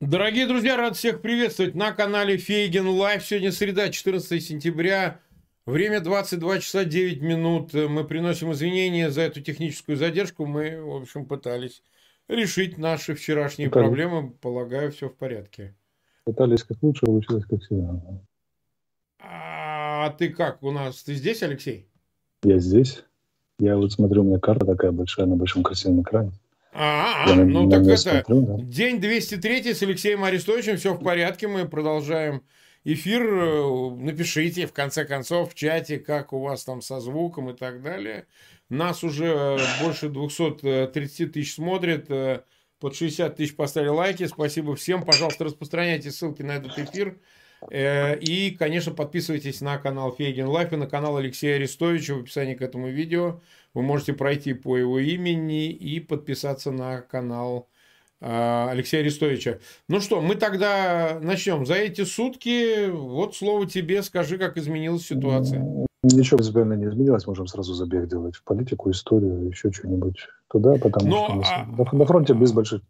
Дорогие друзья, рад всех приветствовать на канале Фейгин Live. Сегодня среда, 14 сентября. Время 22 часа 9 минут. Мы приносим извинения за эту техническую задержку. Мы, в общем, пытались решить наши вчерашние пытались. проблемы. Полагаю, все в порядке. Пытались как лучше, получилось как всегда. А ты как у нас? Ты здесь, Алексей? Я здесь. Я вот смотрю, у меня карта такая большая на большом красивом экране. А, -а, -а ну так это смотрю, да. день 203 с Алексеем Арестовичем, все в порядке, мы продолжаем эфир. Напишите, в конце концов, в чате, как у вас там со звуком и так далее. Нас уже больше 230 тысяч смотрит, под 60 тысяч поставили лайки. Спасибо всем. Пожалуйста, распространяйте ссылки на этот эфир. Э, и, конечно, подписывайтесь на канал Фейгин Live и на канал Алексея Арестовича в описании к этому видео. Вы можете пройти по его имени и подписаться на канал а, Алексея Арестовича. Ну что, мы тогда начнем. За эти сутки, вот слово тебе, скажи, как изменилась ситуация. Ничего принципиально не изменилось, можем сразу забег делать в политику, историю, еще что-нибудь туда, потому Но, что а... на фронте без больших.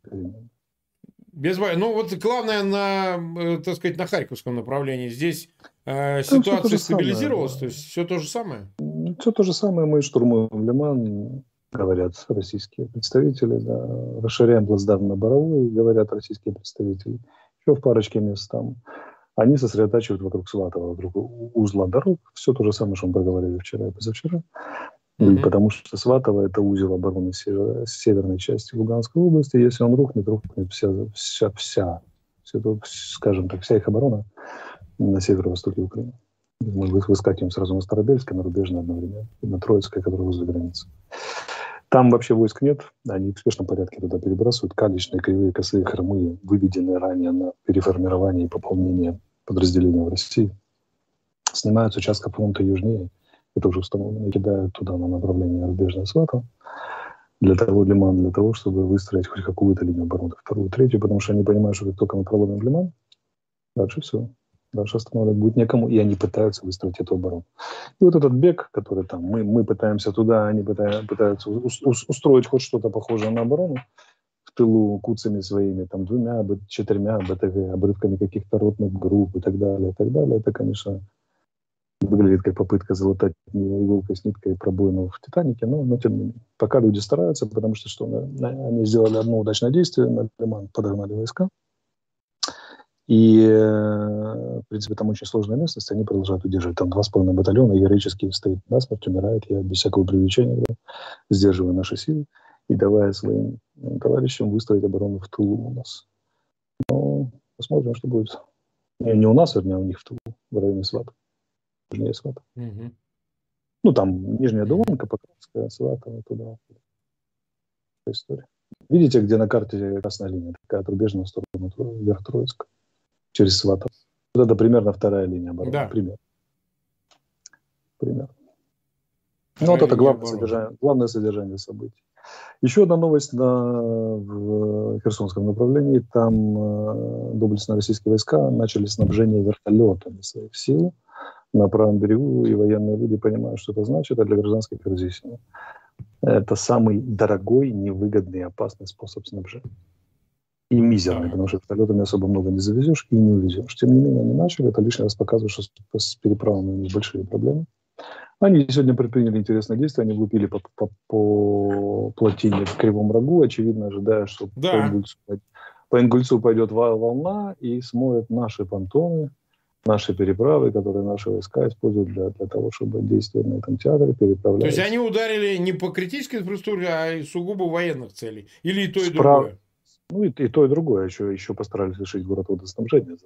Без Ну, вот главное на, э, так сказать, на Харьковском направлении. Здесь э, ситуация стабилизировалась, самое. то есть все то же самое? Все то же самое. Мы штурмуем Лиман, говорят российские представители, да. расширяем плацдарм на Боровой, говорят российские представители. Еще в парочке мест там. Они сосредотачивают вокруг Сватова, вокруг узла дорог. Все то же самое, что мы проговорили вчера и позавчера. Mm-hmm. Потому что Сватово – это узел обороны север, северной части Луганской области. Если он рухнет, рухнет вся, вся, вся, вся скажем так, вся их оборона на северо-востоке Украины. Мы выскакиваем сразу на Старобельское, на Рубежное одновременно, на Троицкое, которое возле границы. Там вообще войск нет, они в спешном порядке туда перебрасывают. Каличные, кривые, косые, хромые, выведенные ранее на переформирование и пополнение подразделения в России, снимают с участка фронта южнее – это уже установлено, кидают туда на направление рубежной свата для того Лиман, для того, чтобы выстроить хоть какую-то линию обороны, вторую, третью, потому что они понимают, что как только мы проломим Лиман, дальше все. Дальше останавливать будет некому, и они пытаются выстроить эту оборону. И вот этот бег, который там, мы, мы пытаемся туда, они пытаются, устроить хоть что-то похожее на оборону, в тылу куцами своими, там, двумя, четырьмя БТВ, обрывками каких-то ротных групп и так далее, и так далее, это, конечно, выглядит как попытка залатать иголкой с ниткой пробоину в «Титанике», но, но тем не менее. Пока люди стараются, потому что что, они сделали одно удачное действие, на Лиман подогнали войска, и, э, в принципе, там очень сложная местность, они продолжают удерживать. Там два с половиной батальона героически стоит насмерть, умирает. Я без всякого привлечения говорю, сдерживаю наши силы и давая своим товарищам выстроить оборону в Тулу у нас. Но посмотрим, что будет. Не, не у нас, вернее, а у них в Тулу, в районе Свата. Нижняя Свата. Угу. Ну, там Нижняя Думанка, Покровская, Сватова, туда. История. Видите, где на карте красная линия? Такая отрубежная сторону вверх Троицка. Через Сватов. Вот это примерно вторая линия обороны. Да. Пример. Пример. Ну, вот это главное содержание, главное содержание событий. Еще одна новость на, в Херсонском направлении. Там э, доблестно российские войска начали снабжение вертолетами своих сил на правом берегу, и военные люди понимают, что это значит, а для гражданских разъяснено. Это самый дорогой, невыгодный и опасный способ снабжения. И мизерный, потому что вертолетами особо много не завезешь и не увезешь. Тем не менее, они начали. Это лишний раз показывает, что с переправами у них большие проблемы. Они сегодня предприняли интересное действие. Они влупили по, по, по плотине в Кривом Рогу, очевидно, ожидая, что да. по, Ингульцу, по Ингульцу пойдет волна и смоет наши понтоны, наши переправы, которые наши войска используют для, для того, чтобы действовать на этом театре, переправлять. То есть они ударили не по критической инфраструктуре, а сугубо военных целей? Или и то, и Справ... другое? Ну, и, и то, и другое. Еще, еще постарались лишить город водоснабжения.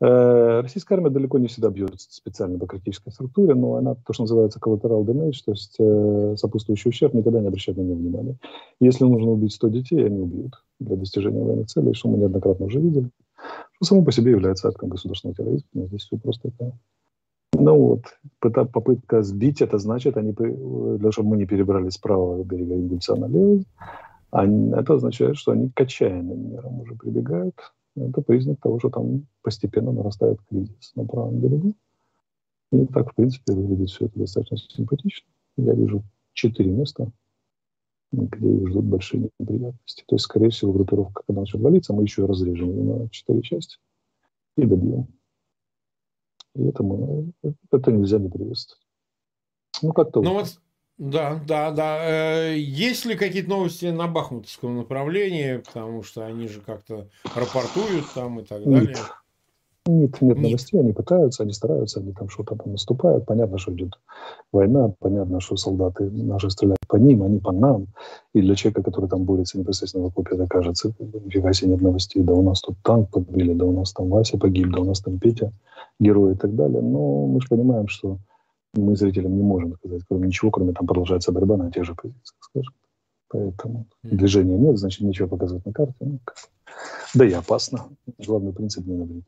Э, российская армия далеко не всегда бьет специально по критической структуре, но она, то, что называется collateral damage, то есть э, сопутствующий ущерб, никогда не обращает на него внимания. Если нужно убить 100 детей, они убьют для достижения военных целей, что мы неоднократно уже видели что само по себе является актом государственного терроризма. Но здесь все просто это. Ну вот, попытка сбить, это значит, они, для того, чтобы мы не перебрали с правого берега Ингульца на левый, они, это означает, что они к отчаянным мерам уже прибегают. Это признак того, что там постепенно нарастает кризис на правом берегу. И так, в принципе, выглядит все это достаточно симпатично. Я вижу четыре места, где их ждут большие неприятности. То есть, скорее всего, группировка, когда начнет валиться, мы еще разрежем ее на четыре части и добьем. И это, мы, это нельзя не приветствовать. Ну, как-то... Ну, вот, да, да, да. Э, есть ли какие-то новости на Бахмутском направлении? Потому что они же как-то рапортуют там и так далее. Нет. Нет, нет, нет новостей, они пытаются, они стараются, они там что-то там наступают. Понятно, что идет война, понятно, что солдаты наши стреляют по ним, они по нам. И для человека, который там борется непосредственно в окопе, это кажется, нифига себе нет новостей, да у нас тут танк подбили, да у нас там Вася погиб, да у нас там Петя герой и так далее. Но мы же понимаем, что мы зрителям не можем сказать, кроме ничего, кроме там продолжается борьба на тех же позициях, скажем. Поэтому mm-hmm. движения нет, значит, ничего показывать на карте. Ну, да и опасно. Главный принцип не навредить.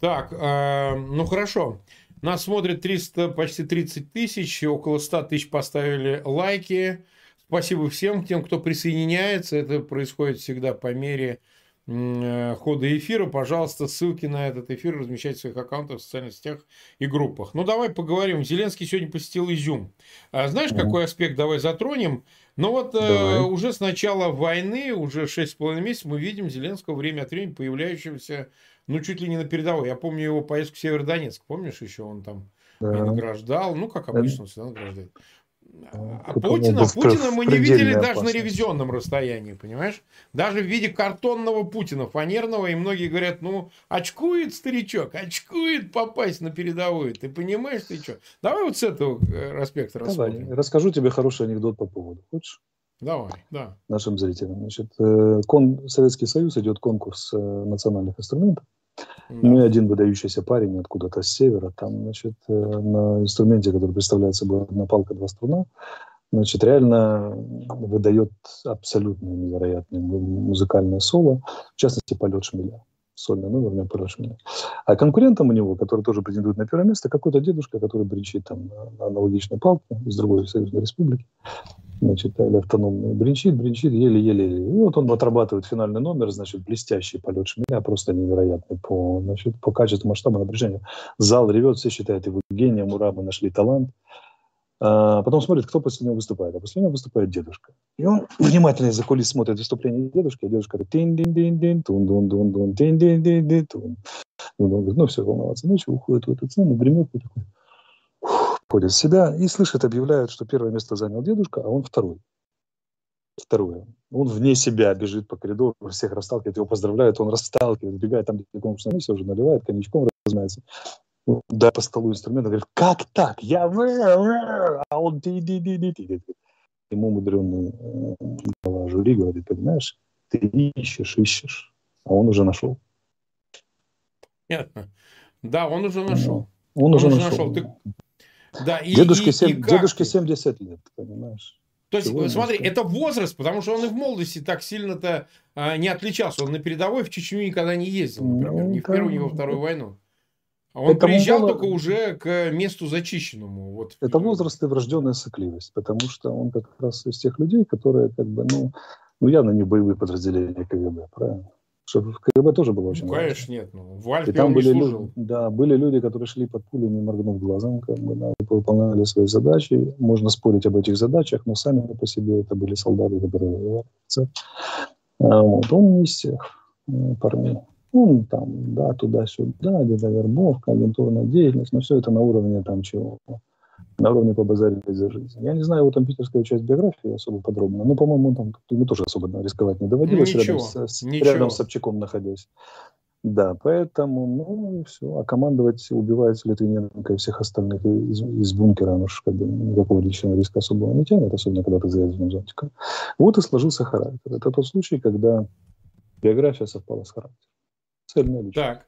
Так, э, ну хорошо. Нас смотрит 300, почти 30 тысяч, около 100 тысяч поставили лайки. Спасибо всем тем, кто присоединяется. Это происходит всегда по мере хода эфира. Пожалуйста, ссылки на этот эфир размещайте в своих аккаунтах в социальных сетях и группах. Ну, давай поговорим. Зеленский сегодня посетил Изюм. А знаешь, какой аспект давай затронем? Ну вот э, уже с начала войны, уже 6,5 месяцев, мы видим Зеленского время от времени появляющегося ну, чуть ли не на передовой. Я помню его поездку в Северодонецк. Помнишь, еще он там да. награждал. Ну, как обычно, он всегда награждает. А, а Путина, Путина мы не видели даже на ревизионном расстоянии, понимаешь? Даже в виде картонного Путина, фанерного, и многие говорят, ну, очкует старичок, очкует попасть на передовую. Ты понимаешь, ты что? Давай вот с этого э, аспекта рассмотрим. Давай, расскажу тебе хороший анекдот по поводу. Хочешь? Давай, да. Нашим зрителям. Значит, э, кон, Советский Союз идет конкурс э, национальных инструментов. Да. Ну и один выдающийся парень откуда-то с севера, там, значит, э, на инструменте, который представляет собой одна палка, два струна, значит, реально выдает абсолютно невероятное музыкальное соло, в частности, полет шмеля. Сольный номер у него полет шмеля. А конкурентом у него, который тоже претендует на первое место, какой-то дедушка, который бренчит там на аналогичной палке из другой союзной республики значит, или автономный, бренчит, бренчит, еле-еле. Вот он отрабатывает финальный номер, значит, блестящий полет шмеля, просто невероятный по, значит, по качеству масштаба напряжения. Зал ревет, все считают его гением, ура, мы нашли талант. А потом смотрит, кто после него выступает. А после него выступает дедушка. И он внимательно из-за кулис смотрит выступление дедушки, а дедушка говорит, тин дин дин дин тун дун дун дун тин дин дин дин тун говорит, ну все, волноваться нечего, уходит в эту цену, дремет, такой, приходит в себя и слышит, объявляют, что первое место занял дедушка, а он второй. Второе. Он вне себя бежит по коридору, всех расталкивает, его поздравляют, он расталкивает, бегает там, где конкурсная миссия уже наливает, коньячком размается. Да, по столу инструмент, говорит, как так? Я а он ти ди ди ди ди Ему мудренный глава жюри говорит, понимаешь, ты ищешь, ищешь, а он уже нашел. Понятно. Да, он уже нашел. Он, он уже нашел. нашел. Ты да, и, дедушке, и, 7, и дедушке 70 лет, понимаешь? То есть, смотри, это возраст, потому что он и в молодости так сильно-то а, не отличался. Он на передовой в Чечню никогда не ездил, например, ну, ни в Первую, ни во Вторую войну. А он это приезжал мало... только уже к месту зачищенному. Вот. Это возраст и врожденная сыкливость, потому что он как раз из тех людей, которые как бы, ну, ну явно не боевые подразделения КГБ, правильно? Что в КГБ тоже было очень ну, Конечно, нет. Ну, в Альпе и там были люди, да, были люди, которые шли под пулями, моргнув глазом, как бы, да, выполняли свои задачи. Можно спорить об этих задачах, но сами по себе это были солдаты, воевали. А, вот. Он не из всех э, парней. Он там, да, туда-сюда, где-то вербовка, агентурная деятельность, но все это на уровне там чего на уровне побазарить за жизнь. Я не знаю его там питерскую часть биографии особо подробно, но, по-моему, там ему тоже особо рисковать не доводилось ничего, рядом, с, ничего. рядом с Собчаком находясь. Да, поэтому, ну, и все. А командовать, убивать Литвиненко и всех остальных из, из бункера, же как бы никакого личного риска особого не тянет, особенно когда ты заездил зонтиком. Вот и сложился характер. Это тот случай, когда биография совпала с характером. Цельная личность. Так.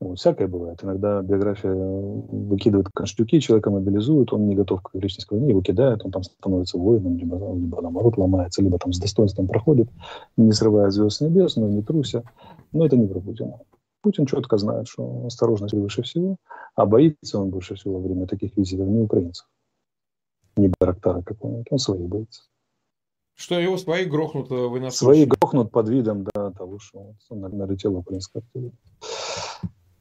Ну, всякое бывает. Иногда биография выкидывает конштюки, человека мобилизуют, он не готов к личности войне, его кидают, он там становится воином, либо, либо наоборот ломается, либо там с достоинством проходит, не срывая звезд с небес, но не труся. Но это не про Путина. Путин четко знает, что осторожность выше всего, а боится он больше всего во время таких визитов не украинцев, не Барактара какого-нибудь, он своих боится. Что его свои грохнут в Свои грохнут под видом да, того, что он налетел украинская артиллерия.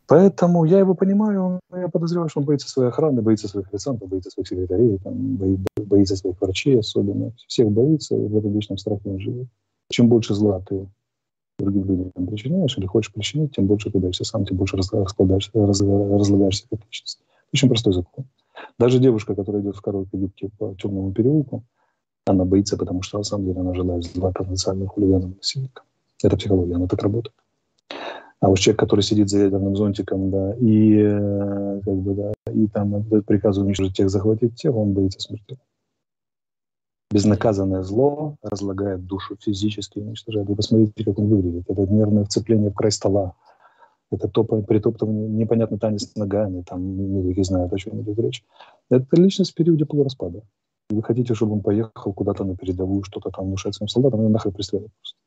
Поэтому я его понимаю, я подозреваю, что он боится своей охраны, боится своих официантов, боится своих секретарей, там, боится своих врачей особенно. Всех боится, в этом вечном страхе он живет. Чем больше зла ты другим людям причиняешь или хочешь причинить, тем больше ты даешься сам, тем больше разлагаешься, разлагаешься как личность. Очень простой закон. Даже девушка, которая идет в короткой юбке по темному переулку, она боится, потому что на самом деле она желает зла потенциальным хулиганам насильникам. Это психология, она так работает. А уж человек, который сидит за ядерным зонтиком, да, и э, как бы, да, и там дает приказ уничтожить тех, захватить тех, он боится смерти. Безнаказанное зло разлагает душу, физически уничтожает. Вы посмотрите, как он выглядит. Это нервное вцепление в край стола. Это топ, притоптывание, непонятный танец ногами, там медики знают, о чем идет речь. Это личность в периоде полураспада. Вы хотите, чтобы он поехал куда-то на передовую, что-то там внушать своим солдатам, его нахрен пристрелят просто.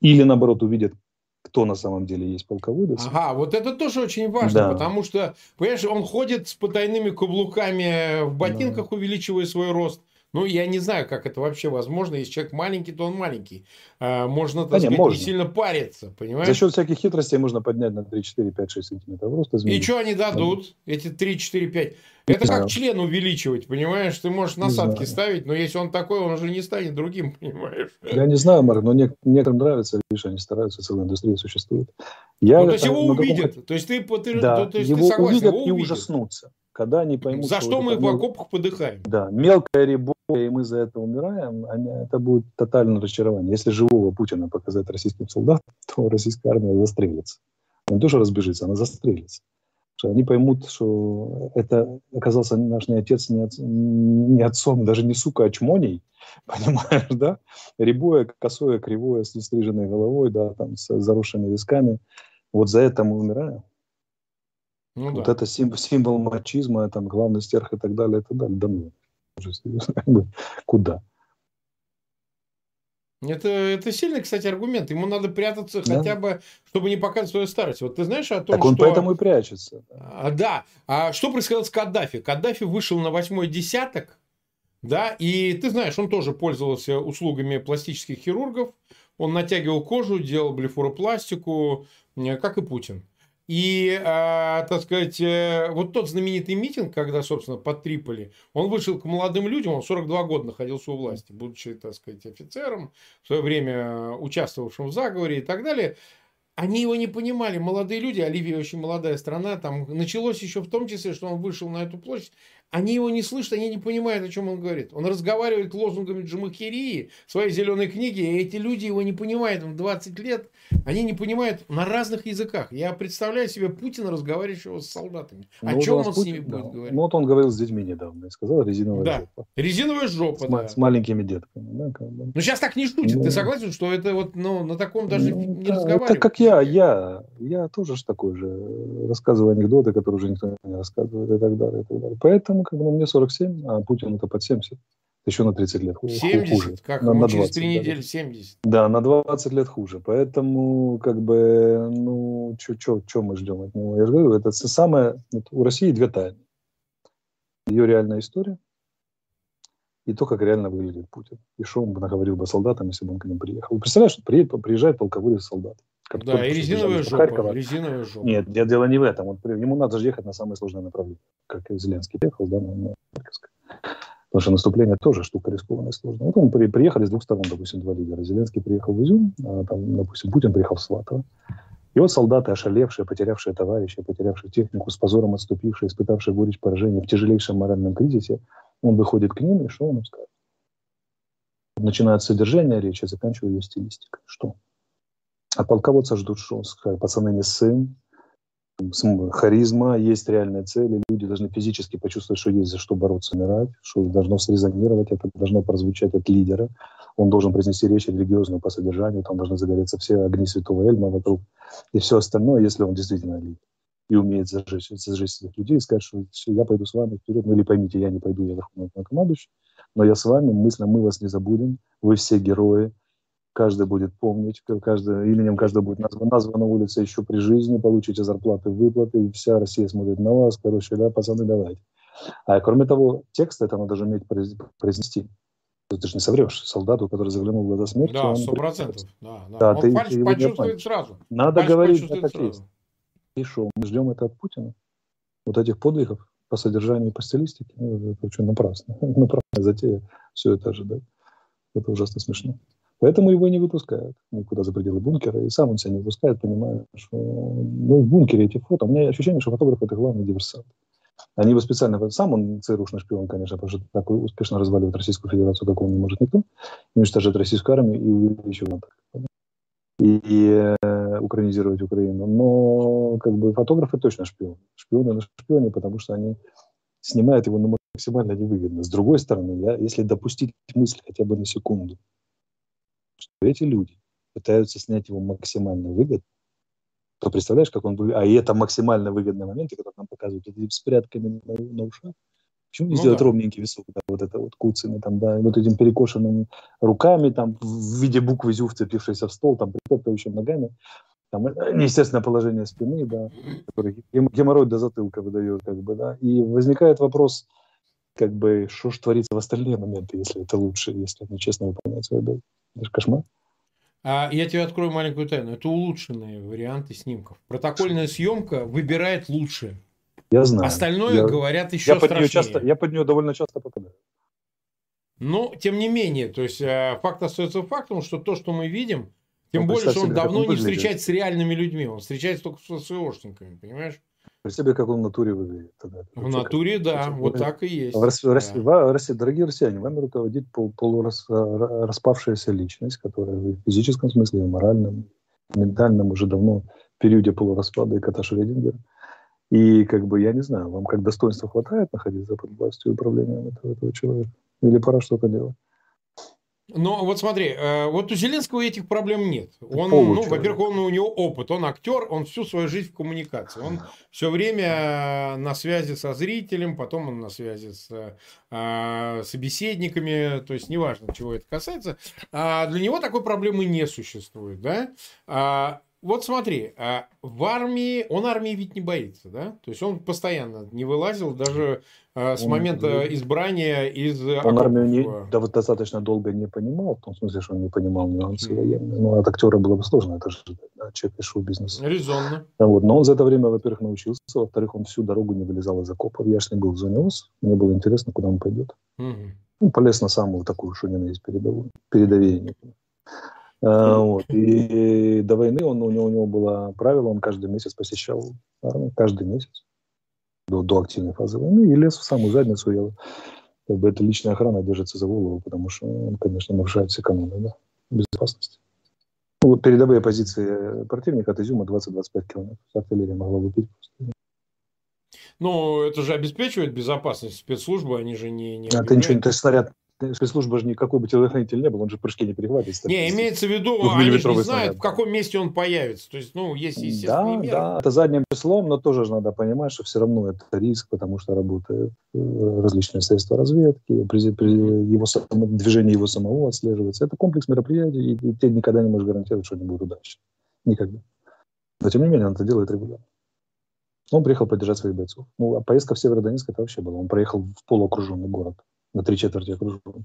Или, наоборот, увидят, кто на самом деле есть полководец. Ага, вот это тоже очень важно, да. потому что, понимаешь, он ходит с потайными каблуками в ботинках, да. увеличивая свой рост. Ну, я не знаю, как это вообще возможно. Если человек маленький, то он маленький. А, можно, так да сказать, не, можно. не сильно париться, понимаешь? За счет всяких хитростей можно поднять на 3, 4, 5, 6 сантиметров роста. И что они дадут, эти 3, 4, 5? Это как член увеличивать, понимаешь? Ты можешь насадки ставить, но если он такой, он уже не станет другим, понимаешь? Я не знаю, Марк, но не, некоторым нравится, видишь, они стараются, целая индустрия существует. Я, ну, то есть его увидят, то есть ты, ты, да, то, есть его ты согласен, увидят его и увидят. ужаснутся когда они поймут... За что, мы в окопах подыхаем? Да, мелкая рябоя, и мы за это умираем, они, это будет тотальное разочарование. Если живого Путина показать российским солдатам, то российская армия застрелится. Она не то, что разбежится, она застрелится. Что они поймут, что это оказался наш не отец, не, отц, не отцом, даже не сука, а чмоней, понимаешь, да? Рябое, косое, кривое, с стриженной головой, да, там, с заросшими висками. Вот за это мы умираем. Ну, вот да. это символ, символ мачизма, там, главный стерх и так далее, и так далее. Да ну, куда? Это, это сильный, кстати, аргумент. Ему надо прятаться да. хотя бы, чтобы не показать свою старость. Вот ты знаешь о том, так он что... поэтому и прячется. А, да. А что происходило с Каддафи? Каддафи вышел на восьмой десяток, да, и ты знаешь, он тоже пользовался услугами пластических хирургов. Он натягивал кожу, делал блефоропластику, как и Путин. И, э, так сказать, э, вот тот знаменитый митинг, когда, собственно, под Триполи, он вышел к молодым людям, он 42 года находился у власти, будучи, так сказать, офицером, в свое время участвовавшим в заговоре и так далее. Они его не понимали, молодые люди, Оливия очень молодая страна, там началось еще в том числе, что он вышел на эту площадь, они его не слышат, они не понимают, о чем он говорит. Он разговаривает лозунгами Джамахирии, своей зеленой книги, и эти люди его не понимают. В 20 лет они не понимают на разных языках. Я представляю себе Путина, разговаривающего с солдатами. О ну, чем он Путин, с ними будет да. говорить? Ну, вот он говорил с детьми недавно, я сказал, резиновая да. жопа. Резиновая жопа, с, да. С маленькими детками. Да, как бы. Ну, сейчас так не шутит. Ну, Ты согласен, что это вот ну, на таком даже ну, не да, разговаривают? Это как я, я, я тоже ж такой же. Рассказываю анекдоты, которые уже никто не рассказывает и так далее. И так далее. Поэтому как бы, ну, мне 47 67, а Путин это под 70. Еще на 30 лет 70? Хуже. Как? На, на 20, через 3 да. недели 70? Да, на 20 лет хуже. Поэтому, как бы, ну, что мы ждем от него? Я же говорю, это самое... Вот у России две тайны. Ее реальная история и то, как реально выглядит Путин. И что он бы наговорил бы солдатам, если бы он к ним приехал. Вы представляете, что приезжает полководец солдат. Как да, и резиновая жопа, Харькова. резиновая жопа. Нет, дело не в этом. Вот, ему надо же ехать на самое сложное направление. Как и Зеленский ехал, да, на, на. Потому что наступление тоже штука рискованная и сложная. Вот он при, приехали с двух сторон, допустим, два лидера. Зеленский приехал в Изюм, а там, допустим, Путин приехал в Сватово. И вот солдаты, ошалевшие, потерявшие товарища, потерявшие технику, с позором отступившие, испытавшие горечь поражения в тяжелейшем моральном кризисе, он выходит к ним, и что он им скажет? Начинает содержание речи, заканчивая ее стилистикой. Что? А полководца ждут что? Пацаны не сын, харизма, есть реальные цели, люди должны физически почувствовать, что есть за что бороться, умирать, что должно срезонировать, это должно прозвучать от лидера, он должен произнести речь религиозную по содержанию, там должны загореться все огни святого Эльма вокруг, и все остальное, если он действительно лидер и умеет зажечь, зажечь своих людей и сказать, что все, я пойду с вами вперед, ну или поймите, я не пойду, я верховный командующий, но я с вами, мысленно мы вас не забудем, вы все герои, каждый будет помнить, каждый, именем каждого будет назван, названа улица еще при жизни, получите зарплаты, выплаты, и вся Россия смотрит на вас, короче, да, пацаны, давайте. А кроме того, текст это надо же уметь произнести. Ты же не соврешь солдату, который заглянул в глаза смерти. Да, сто процентов. Да, да. да ты, фальш ты почувствует сразу. Надо фальш говорить, как сразу. есть. И что, мы ждем это от Путина? Вот этих подвигов по содержанию и по стилистике? Ну, это очень напрасно. Напрасная затея все это ожидать. Это ужасно смешно. Поэтому его не выпускают никуда за пределы бункера, и сам он себя не выпускает, понимая, что ну, в бункере эти фото. У меня ощущение, что фотограф – это главный диверсант. Они его специально... Сам он ЦРУшный шпион, конечно, потому что так успешно разваливает Российскую Федерацию, как он не может никто, уничтожать российскую армию и увеличивать и, и э, украинизировать Украину. Но как бы фотографы точно шпионы. Шпионы на шпионе, потому что они снимают его ну, максимально невыгодно. С другой стороны, я, если допустить мысль хотя бы на секунду, что эти люди пытаются снять его максимально выгодно, то представляешь, как он выглядит. А и это максимально выгодные моменты, которые нам показывают эти с прядками на, на ушах. Почему не ну, сделать да. ровненький висок, да, вот это вот куцами, там, да, вот этим перекошенными руками, там, в виде буквы ЗЮ, вцепившейся в стол, там, притопывающим ногами, там, э, неестественное положение спины, да, который геморрой до затылка выдает, как бы, да, и возникает вопрос, как бы, что же творится в остальные моменты, если это лучше, если они честно выполняют свою обязанность. Это же кошмар. А я тебе открою маленькую тайну. Это улучшенные варианты снимков. Протокольная съемка выбирает лучшее. Я знаю. Остальное я, говорят еще я под нее часто, Я под нее довольно часто попадаю. Но, тем не менее, то есть э, факт остается фактом, что то, что мы видим, тем ну, более, что он давно не встречается с реальными людьми, он встречается только с СВОшниками, понимаешь? Представь себе, как он в натуре выглядит. Тогда. В натуре, да, это, вот так и есть. В России, да. в России, дорогие россияне, вами руководит пол, полураспавшаяся личность, которая в физическом смысле, в моральном, ментальном уже давно в периоде полураспада и кота Шредингера. И как бы, я не знаю, вам как достоинства хватает находиться под властью и управлением этого, этого человека? Или пора что-то делать? Ну, вот смотри, э, вот у Зеленского этих проблем нет. Он, ну, во-первых, он, у него опыт, он актер, он всю свою жизнь в коммуникации. Он все время на связи со зрителем, потом он на связи с э, собеседниками, то есть неважно, чего это касается. А для него такой проблемы не существует, да? А, вот смотри, а в армии, он армии ведь не боится, да? То есть он постоянно не вылазил, даже а, с он, момента избрания из... Он армию не, да, вот достаточно долго не понимал, в том смысле, что он не понимал нюансы военные. Ну, от актера было бы сложно это же, да, человек из шоу-бизнеса. Резонно. Вот. Но он за это время, во-первых, научился, во-вторых, он всю дорогу не вылезал из окопов. Я же не был в зоне ОС, мне было интересно, куда он пойдет. Угу. Ну, полез на самую такую, что не есть передовую, передовее. А, вот. И до войны он, у, него, у него было правило, он каждый месяц посещал армию, каждый месяц, до, до активной фазы войны, и лез в самую задницу. Я, как бы эта личная охрана держится за голову, потому что он, конечно, нарушает все каноны да, безопасности. Ну, вот передовые позиции противника от Изюма 20-25 километров. Артиллерия могла выпить просто. Ну, это же обеспечивает безопасность спецслужбы, они же не... не а ты ничего, ты снаряд спецслужба же никакой бы телохранитель не был, он же прыжки не перехватывает. Не, имеется в виду, они не знают, в каком месте он появится. То есть, ну, есть естественные да, меры. Да, это задним числом, но тоже же надо понимать, что все равно это риск, потому что работают э, различные средства разведки, при, при его движение его самого отслеживается. Это комплекс мероприятий, и, и ты никогда не можешь гарантировать, что они будут удачны. Никогда. Но, тем не менее, он это делает регулярно. Он приехал поддержать своих бойцов. Ну, а поездка в Северодонецк это вообще было. Он проехал в полуокруженный город на три четверти окружен.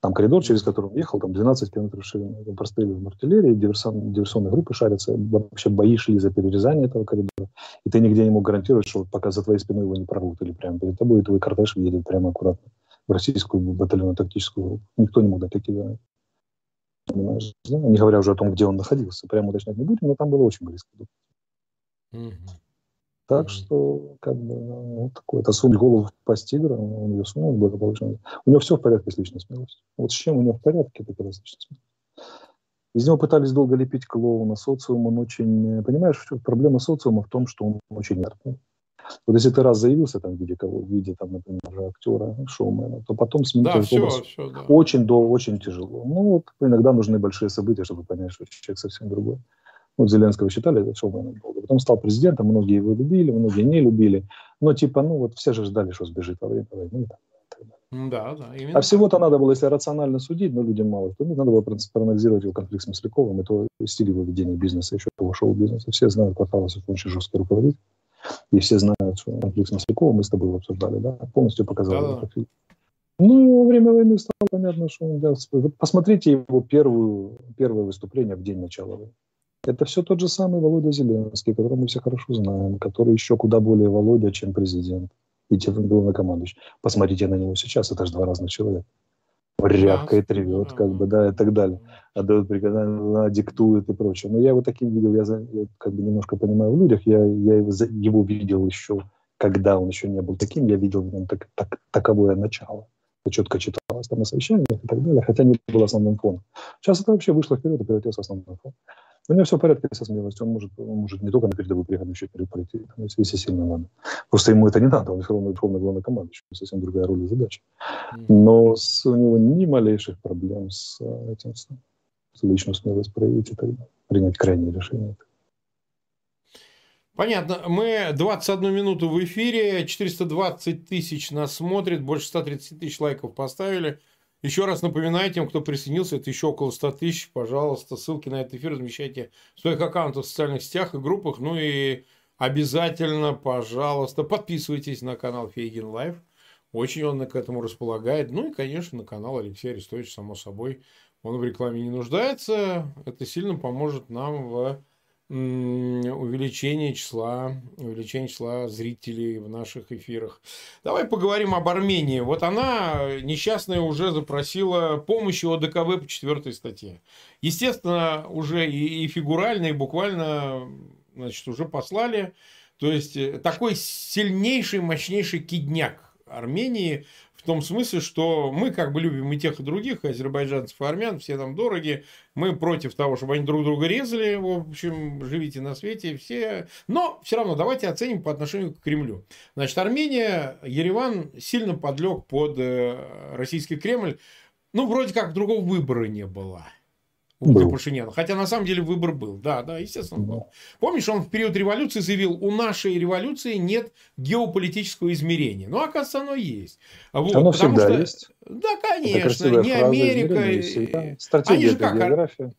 Там коридор, через который он ехал, там 12 километров ширины. Там простреливаем артиллерии, диверсон, диверсионные группы шарятся. Вообще бои шли за перерезание этого коридора. И ты нигде не мог гарантировать, что пока за твоей спиной его не прорвут или прямо перед тобой, и твой кортеж едет прямо аккуратно в российскую батальонно-тактическую группу. Никто не мог дать такие. Понимаешь? Да? Не говоря уже о том, где он находился. Прямо уточнять не будем, но там было очень близко. Mm-hmm. Так что, как бы, ну, такое, это сунуть голову в пасть тигра, он ее сунул благополучно. У него все в порядке с личной смелостью. Вот с чем у него в порядке, это как раз личная смелость. Из него пытались долго лепить клоуна, социум он очень... Понимаешь, проблема социума в том, что он очень нервный. Вот если ты раз заявился там в виде кого, в виде, там, например, актера, шоумена, то потом сменить да, все, образ все, да. очень долго, очень тяжело. Ну, вот иногда нужны большие события, чтобы понять, что человек совсем другой. Вот Зеленского считали это шоуменом долго. Потом стал президентом, многие его любили, многие не любили. Но типа, ну вот все же ждали, что сбежит во время войны. Там, да, да. А всего-то надо было, если рационально судить, но людям мало, то надо было проанализировать его конфликт с Масляковым, это стиль его ведения бизнеса, еще того шоу-бизнеса. Все знают, Кварталов очень жесткий руководитель. И все знают, что конфликт с Масляковым мы с тобой обсуждали, да, полностью показал да, этот фильм. Ну, во время войны стало понятно, что он... Да, посмотрите его первую, первое выступление в день начала войны Это все тот же самый Володя Зеленский, которого мы все хорошо знаем, который еще куда более Володя, чем президент и тем главнокомандующий. Посмотрите на него сейчас, это же два разных человека. Рявкает, ревет, как бы, да, и так далее. Отдает приказания, диктует и прочее. Но я его таким видел, я, я как бы немножко понимаю в людях, я, я его, его видел еще, когда он еще не был таким, я видел в нем так, так, таковое начало. Это четко читалось там на совещаниях и так далее, хотя не было основным фоном. Сейчас это вообще вышло вперед и превратилось в основной фон. У него все в порядке со смелостью. Он может, он может не только на передовую приехать, но еще и вперед пройти, если, если сильно надо. Просто ему это не надо, он все равно верховный главнокомандующий, совсем другая роль и задача. Но с, у него ни малейших проблем с э, этим, с, с личную смелость проявить и так, принять крайнее решение. Понятно. Мы 21 минуту в эфире, 420 тысяч нас смотрит, больше 130 тысяч лайков поставили. Еще раз напоминаю тем, кто присоединился, это еще около 100 тысяч. Пожалуйста, ссылки на этот эфир размещайте в своих аккаунтах в социальных сетях и группах. Ну и обязательно, пожалуйста, подписывайтесь на канал Фейгин Лайв. Очень он к этому располагает. Ну и, конечно, на канал Алексея Арестовича, само собой. Он в рекламе не нуждается. Это сильно поможет нам в увеличение числа, увеличение числа зрителей в наших эфирах. Давай поговорим об Армении. Вот она, несчастная, уже запросила помощи ОДКВ по четвертой статье. Естественно, уже и, и фигурально, и буквально значит, уже послали. То есть, э, такой сильнейший, мощнейший кидняк Армении в том смысле, что мы как бы любим и тех, и других, азербайджанцев, и армян, все там дороги. Мы против того, чтобы они друг друга резали. В общем, живите на свете все. Но все равно давайте оценим по отношению к Кремлю. Значит, Армения, Ереван сильно подлег под э, российский Кремль. Ну, вроде как другого выбора не было у Пашиняна. Хотя на самом деле выбор был. Да, да, естественно был. Помнишь, он в период революции заявил, у нашей революции нет геополитического измерения. Ну, оказывается, оно есть. Вот, оно всегда что, есть. Да, конечно. Не Америка. Стратегия, Они же как, география.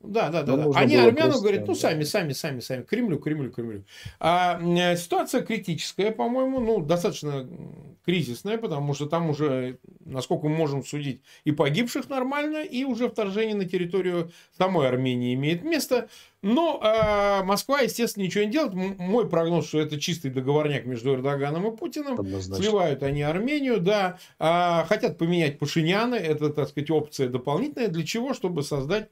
Да, да, да. да. Они армянам говорят, ну, сами, сами, сами, сами, Кремлю, Кремлю, Кремлю. А ситуация критическая, по-моему, ну, достаточно кризисная, потому что там уже, насколько мы можем судить, и погибших нормально, и уже вторжение на территорию самой Армении имеет место. Но э, Москва, естественно, ничего не делает. Мой прогноз, что это чистый договорняк между Эрдоганом и Путиным. Однозначно. Сливают они Армению, да. А, хотят поменять Пашиняна. Это, так сказать, опция дополнительная. Для чего? Чтобы создать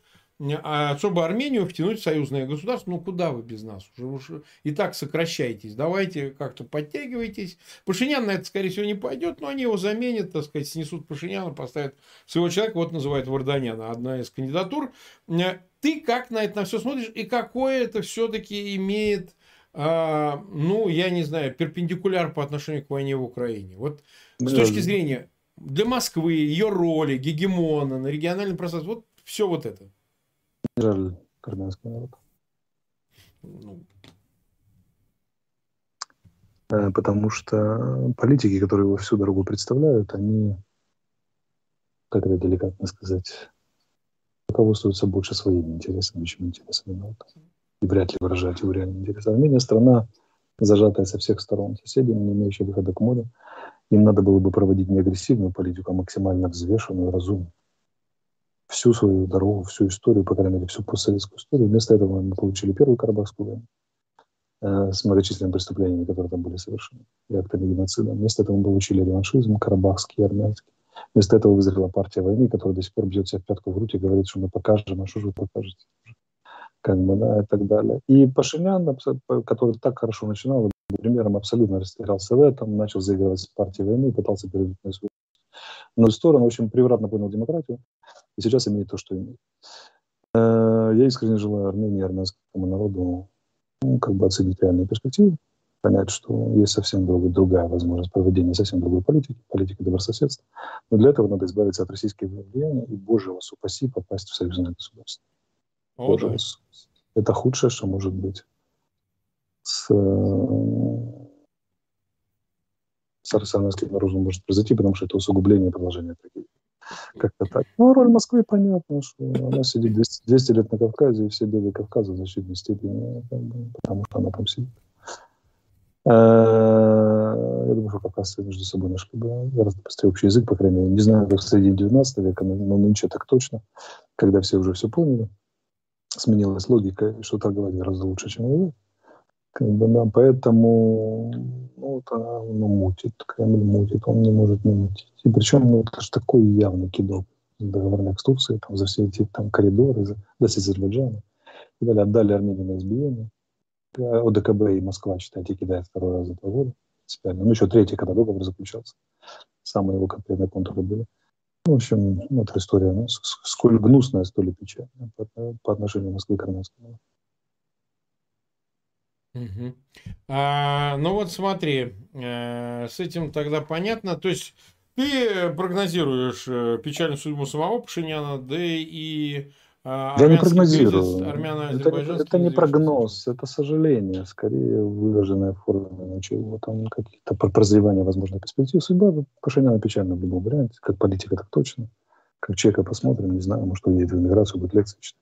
а чтобы Армению втянуть в союзное государство, ну куда вы без нас? Уже, уже и так сокращайтесь. Давайте как-то подтягивайтесь. Пашинян на это, скорее всего, не пойдет, но они его заменят, так сказать, снесут Пашиняна, поставят своего человека, вот называют Варданяна, одна из кандидатур. Ты как на это на все смотришь и какое это все-таки имеет, а, ну, я не знаю, перпендикуляр по отношению к войне в Украине? Вот с точки зрения для Москвы, ее роли, гегемона на региональном пространстве, вот все вот это жаль армянский народ. Ну. Э, потому что политики, которые его всю дорогу представляют, они, как это деликатно сказать, руководствуются больше своими интересами, чем интересами народа. И вряд ли выражают его реальные интересы. Армения страна, зажатая со всех сторон, соседями, не имеющая выхода к морю. Им надо было бы проводить не агрессивную политику, а максимально взвешенную разумную всю свою дорогу, всю историю, по крайней мере, всю постсоветскую историю. Вместо этого мы получили первую Карабахскую войну э, с многочисленными преступлениями, которые там были совершены, и актами геноцида. Вместо этого мы получили реваншизм карабахский, армянский. Вместо этого вызрела партия войны, которая до сих пор бьет себя в пятку в грудь и говорит, что мы покажем, а что же вы покажете? Как бы, да, и так далее. И Пашинян, который так хорошо начинал, примером абсолютно растерялся в этом, начал заигрывать с партией войны, пытался перейти на свою но сторону, в общем, превратно понял демократию и сейчас имеет то, что имеет. Э, я искренне желаю Армении и армянскому народу ну, как бы оценить реальные перспективы, понять, что есть совсем другая, возможность проведения совсем другой политики, политики добрососедства. Но для этого надо избавиться от российского влияния и, боже вас упаси, попасть в союзное государство. О, боже да. вас. Это худшее, что может быть с, э, с арсенальским оружием может произойти, потому что это усугубление положения трагедии. Как-то так. Ну, роль Москвы понятна, что она сидит 200, 200 лет на Кавказе, и все беды Кавказа в значительной степени, как бы, потому что она там сидит. Э, я думаю, что кавказцы между собой нашли бы гораздо быстрее общий язык, по крайней мере. Не знаю, как в среди 19 века, но, но нынче так точно, когда все уже все поняли. сменилась логика, что торговать гораздо лучше, чем воевать. Как бы, да, поэтому ну, вот она ну, мутит, Кремль мутит, он не может не мутить. И причем ну, это же такой явный кидок договорняк с Турцией, там, за все эти там, коридоры, за, с Азербайджана. И далее отдали Армению на избиение. ОДКБ и Москва, считайте, кидает второй раз за два года. Принципиально. Ну, еще третий, когда договор заключался. Самые его конкретные контуры были. Ну, в общем, эта история, ну, сколь гнусная, столь и печальная по, по отношению Москвы к армянскому. Угу. А, ну вот смотри, э, с этим тогда понятно. То есть ты прогнозируешь э, печальную судьбу самого Пашиняна, да и Я не прогнозирую. это, это не прогноз, это сожаление, скорее выраженная форма ничего там каких-то прозревания возможных перспектив. Судьба Пашиняна печально в любом варианте, как политика, так точно. Как человека посмотрим, не знаю, может, уедет в эмиграцию, будет читать.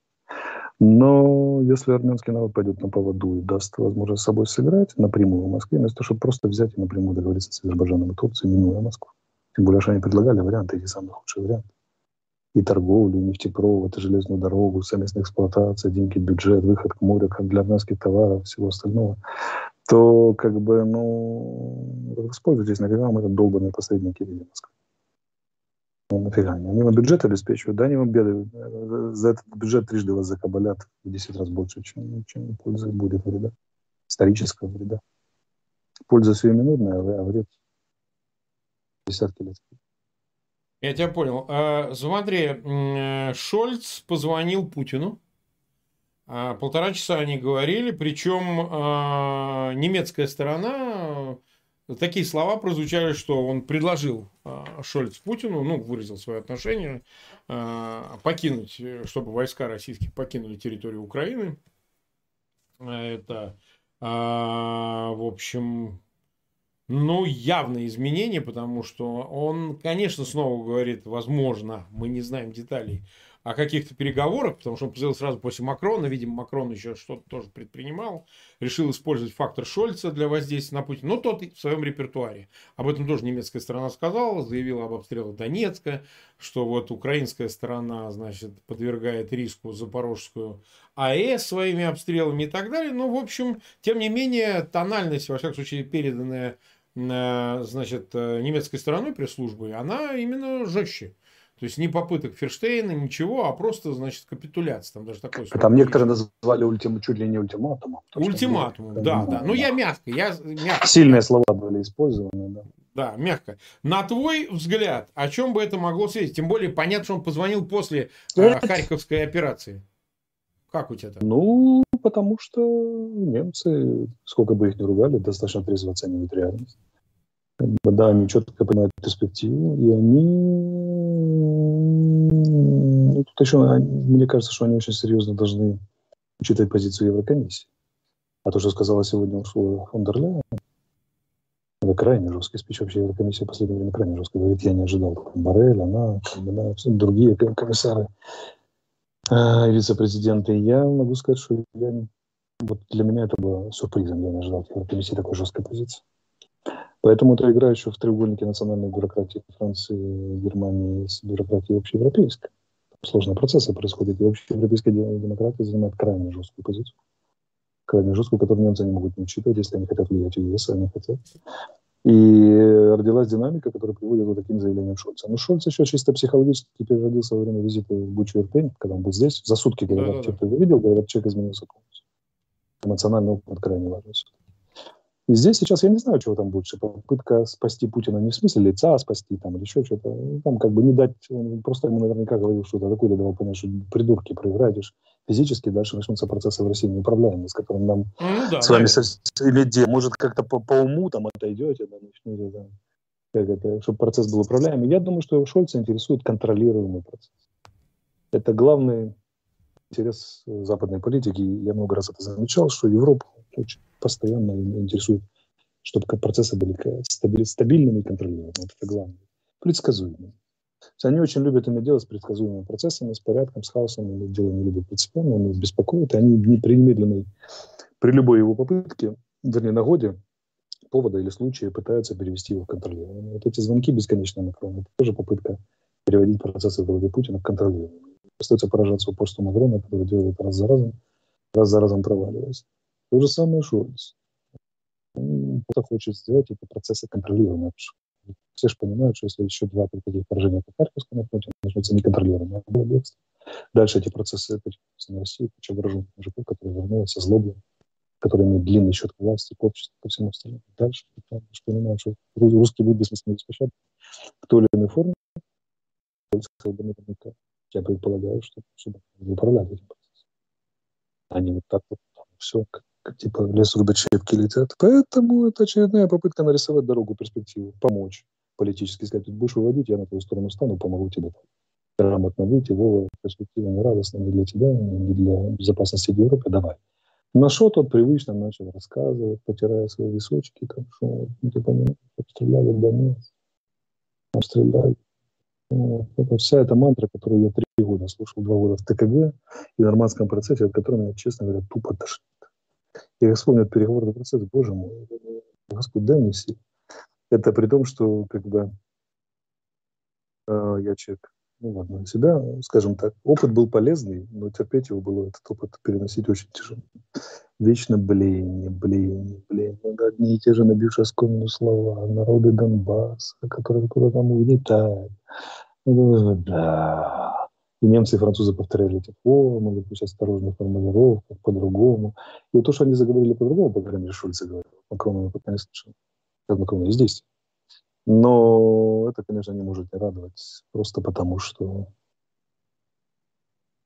Но если армянский народ пойдет на поводу и даст возможность с собой сыграть напрямую в Москве, вместо того, чтобы просто взять и напрямую договориться с Азербайджаном и Турцией, минуя Москву. Тем более, что они предлагали варианты, эти самые худшие варианты. И торговлю, и нефтепровод, и железную дорогу, совместная эксплуатация, деньги, бюджет, выход к морю, как для армянских товаров, всего остального, то как бы, ну, воспользуйтесь, нафига вам этот долбанный посредники в виде Москвы. Ну, нафига они? Они вам бюджет обеспечивают, да, они вам беды. За этот бюджет трижды вас закабалят в 10 раз больше, чем, чем пользы будет вреда. Исторического вреда. Польза сиюминутная, а вред десятки лет. Я тебя понял. А, смотри, Шольц позвонил Путину. А, полтора часа они говорили, причем а, немецкая сторона такие слова прозвучали, что он предложил Шольц Путину, ну, выразил свое отношение, покинуть, чтобы войска российские покинули территорию Украины. Это, в общем, ну, явное изменение, потому что он, конечно, снова говорит, возможно, мы не знаем деталей, о каких-то переговорах, потому что он позвонил сразу после Макрона, видимо, Макрон еще что-то тоже предпринимал, решил использовать фактор Шольца для воздействия на Путина, но тот в своем репертуаре. Об этом тоже немецкая сторона сказала, заявила об обстрелах Донецка, что вот украинская сторона, значит, подвергает риску Запорожскую АЭС своими обстрелами и так далее. Ну, в общем, тем не менее, тональность, во всяком случае, переданная значит, э, немецкой стороной пресс-службы, она именно жестче. То есть не попыток Ферштейна, ничего, а просто, значит, капитуляция. Там даже такой... Там некоторые назвали ультим, чуть ли не ультиматумом. Ультиматумом, да, да. да. Ну, я мягко, я мягко. Сильные слова были использованы, да. Да, мягко. На твой взгляд, о чем бы это могло светить? Тем более, понятно, что он позвонил после э, Харьковской операции. Как у тебя там? Ну, потому что немцы, сколько бы их ни ругали, достаточно трезво оценивают реальность. Да, они четко понимают перспективу, и они... Ну, тут еще, мне кажется, что они очень серьезно должны учитывать позицию Еврокомиссии. А то, что сказала сегодня Урсула фон дер Ляйен, это крайне жесткий спич. Вообще Еврокомиссия в последнее время крайне жестко говорит, я не ожидал. Барель, она, да, другие комиссары э, вице-президенты. Я могу сказать, что я, вот для меня это было сюрпризом. Я не ожидал Еврокомиссии такой жесткой позиции. Поэтому это игра еще в треугольнике национальной бюрократии Франции, Германии с бюрократией общеевропейской. Сложные процессы происходят, и общеевропейская демократия занимает крайне жесткую позицию. Крайне жесткую, которую немцы не могут не учитывать, если они хотят влиять в ЕС, они хотят. И родилась динамика, которая приводит к таким заявлениям Шольца. Но Шольц еще чисто психологически переродился во время визита в Бучу Ирпень, когда он был здесь. За сутки, говорят, да, человек да. его видел, говорят, человек изменился полностью. Эмоциональный опыт крайне важен. И здесь сейчас я не знаю, чего там лучше. Попытка спасти Путина не в смысле лица спасти там или еще что-то. Ну, там как бы не дать, он просто ему наверняка говорил что-то такое, давал понять, что придурки проиграешь физически, дальше начнутся процессы в России неуправляемые, с которыми нам ну, да, с вами да. иметь дело. Может, как-то по, по уму там отойдете, да, начнете, да, как это, чтобы процесс был управляемый. Я думаю, что Шольца интересует контролируемый процесс. Это главный интерес западной политики. Я много раз это замечал, что Европа очень постоянно интересует, чтобы процессы были стабильными и контролируемыми. Это главное. Предсказуемыми. Они очень любят иметь дело с предсказуемыми процессами, с порядком, с хаосом. Они дело не любят принципиально, они беспокоят. И они не при немедленной, при любой его попытке, вернее, нагоде, повода или случая пытаются перевести его в контролируемый. Вот эти звонки бесконечные Макрону, это тоже попытка переводить процессы в голове Путина в контролируемые. Остается поражаться упорству Макрона, который делает раз за разом, раз за разом проваливаясь. То же самое Шольц. Кто хочет сделать эти процессы контролируемыми. Все же понимают, что если еще два таких поражения по Харьковскому фронте, начнется неконтролируемое бегство. Дальше эти процессы перекинутся на Россию, куча вооруженных мужиков, которые вернулись, озлоблены, которые имеют длинный счет к власти, к обществу, ко всему остальному. Дальше потому что понимают, что русские будут бессмысленно беспощадны в той или иной форме. Я предполагаю, что чтобы управлять этим процессом. Они вот так вот все, как, как типа лес рубят, щепки летят. Поэтому это очередная попытка нарисовать дорогу, перспективу, помочь политически сказать, будешь выводить, я на твою сторону стану, помогу тебе грамотно выйти, Вова, перспектива не радостная ни для тебя, ни для безопасности Европы, давай. На что тот привычно начал рассказывать, потирая свои височки, там, что, ну, ты понимаешь, обстреляли Донец, обстреляли. Это вся эта мантра, которую я три года слушал, два года в ТКГ и в нормандском процессе, от которого меня, честно говоря, тупо тошнит. Я вспомнил переговорный процесс, боже мой, Господь, дай мне сил. Это при том, что бы э, я человек ну ладно, себя, скажем так, опыт был полезный, но терпеть его было, этот опыт переносить очень тяжело. Вечно блеяние, блеяние, блеяние. Одни и те же набившие оскомину слова. Народы Донбасса, которые куда-то там угнетают. Да. И немцы и французы повторяли эти формулы, пусть осторожно формулировках, по-другому. И вот то, что они заговорили по-другому, по крайней мере, Шульце говорил, Макрон он пока не слышал. Как Макрон есть здесь. Но это, конечно, не может не радовать. Просто потому, что...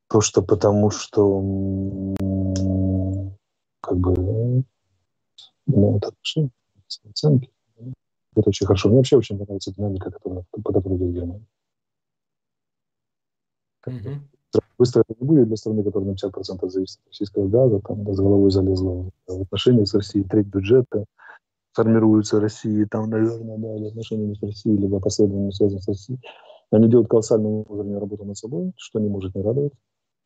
Просто потому, что как бы ну, это отношения, оценки. Это очень хорошо. Мне вообще очень нравится динамика, которая, по которой идет Германия. Mm-hmm. Быстро это не будет для страны, которая на 50% зависит от российского газа, там да, с головой залезла в отношения с Россией, треть бюджета, формируются России, там, наверное, да, или отношениями с Россией, либо последовательно связаны с Россией. Они делают колоссальную внутреннюю работу над собой, что не может не радовать.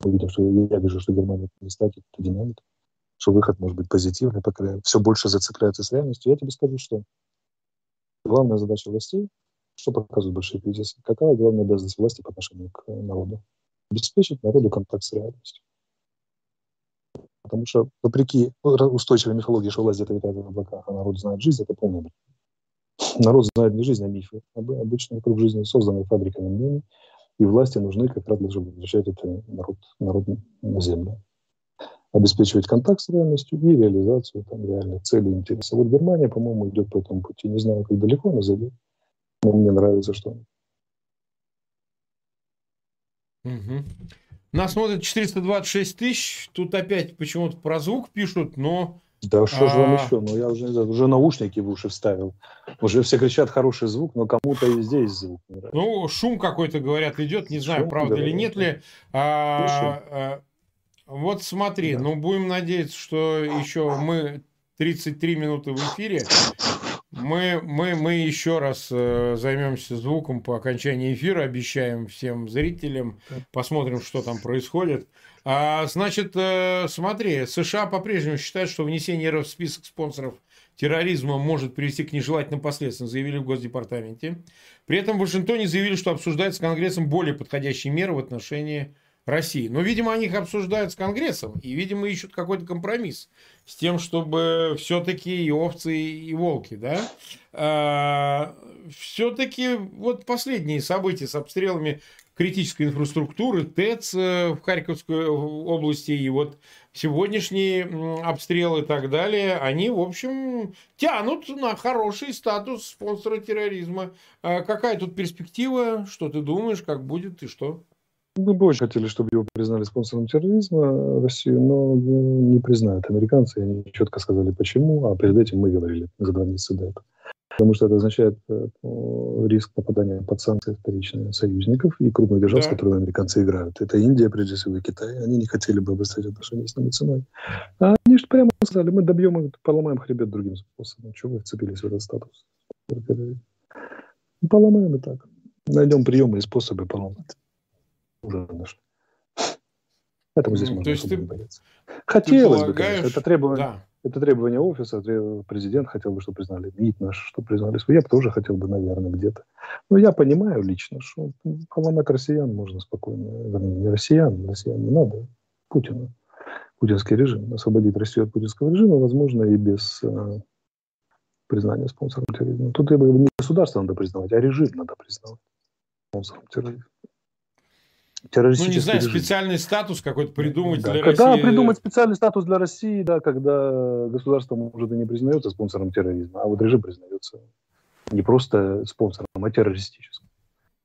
Мы видим, что я вижу, что Германия не статик, это динамика, что выход может быть позитивный, пока все больше зацепляется с реальностью. Я тебе скажу, что главная задача властей, что показывают большие кризисы, какая главная обязанность власти по отношению к народу? Обеспечить народу контакт с реальностью. Потому что, вопреки устойчивой мифологии, что власть где-то витает в облаках, а народ знает жизнь, это полный бред. Народ знает не жизнь, а мифы. Обычно вокруг жизни созданы фабриками мнений, и власти нужны как раз для того, чтобы возвращать это народ, народ на землю. Обеспечивать контакт с реальностью и реализацию там, реальных целей и интересов. Вот Германия, по-моему, идет по этому пути. Не знаю, как далеко она зайдет, но мне нравится, что Угу. Нас смотрит 426 тысяч. Тут опять почему-то про звук пишут, но... Да что же вам а. еще? Ну, я уже, не знаю, уже наушники в уши вставил. Уже все кричат хороший звук, но кому-то и здесь звук не нравится. Ну, шум какой-то, говорят, идет. Не знаю, шум, правда да, или нет ли. А, а, вот смотри, да. ну, будем надеяться, что еще мы 33 минуты в эфире. Мы, мы, мы еще раз э, займемся звуком по окончании эфира, обещаем всем зрителям, посмотрим, что там происходит. А, значит, э, смотри, США по-прежнему считают, что внесение РФ в список спонсоров терроризма может привести к нежелательным последствиям, заявили в Госдепартаменте. При этом в Вашингтоне заявили, что обсуждают с Конгрессом более подходящие меры в отношении России. Но, видимо, они их обсуждают с Конгрессом и, видимо, ищут какой-то компромисс с тем, чтобы все-таки и овцы, и волки, да, а, все-таки вот последние события с обстрелами критической инфраструктуры, ТЭЦ э, в Харьковской области и вот сегодняшние обстрелы и так далее, они, в общем, тянут на хороший статус спонсора терроризма. А какая тут перспектива? Что ты думаешь, как будет и что? Мы бы очень хотели, чтобы его признали спонсором терроризма Россию, но не признают американцы. Они четко сказали, почему, а перед этим мы говорили за два месяца до этого. Потому что это означает э, риск попадания под санкции вторичных союзников и крупных держав, да. с которыми американцы играют. Это Индия, прежде всего, и Китай. Они не хотели бы обострять отношения с нами ценой. А они же прямо сказали, мы добьем их, поломаем хребет другим способом. Чего вы вцепились в этот статус? Поломаем и так. Найдем приемы и способы поломать уже Поэтому здесь можно То есть ты, бояться. Хотелось ты бы, конечно. Это требование, да. Это требование офиса, президент хотел бы, чтобы признали МИД наш, чтобы признали. Я бы тоже хотел бы, наверное, где-то. Но я понимаю лично, что поломать россиян можно спокойно. Вернее, не россиян, россиян не надо. Путина. Путинский режим. Освободить Россию от путинского режима возможно и без э, признания спонсором терроризма. Тут не государство надо признавать, а режим надо признавать спонсором терроризма террористический Ну, не знаю, режим. специальный статус какой-то придумать да, для когда России. придумать специальный статус для России, да, когда государство, может, и не признается спонсором терроризма, а вот режим признается не просто спонсором, а террористическим.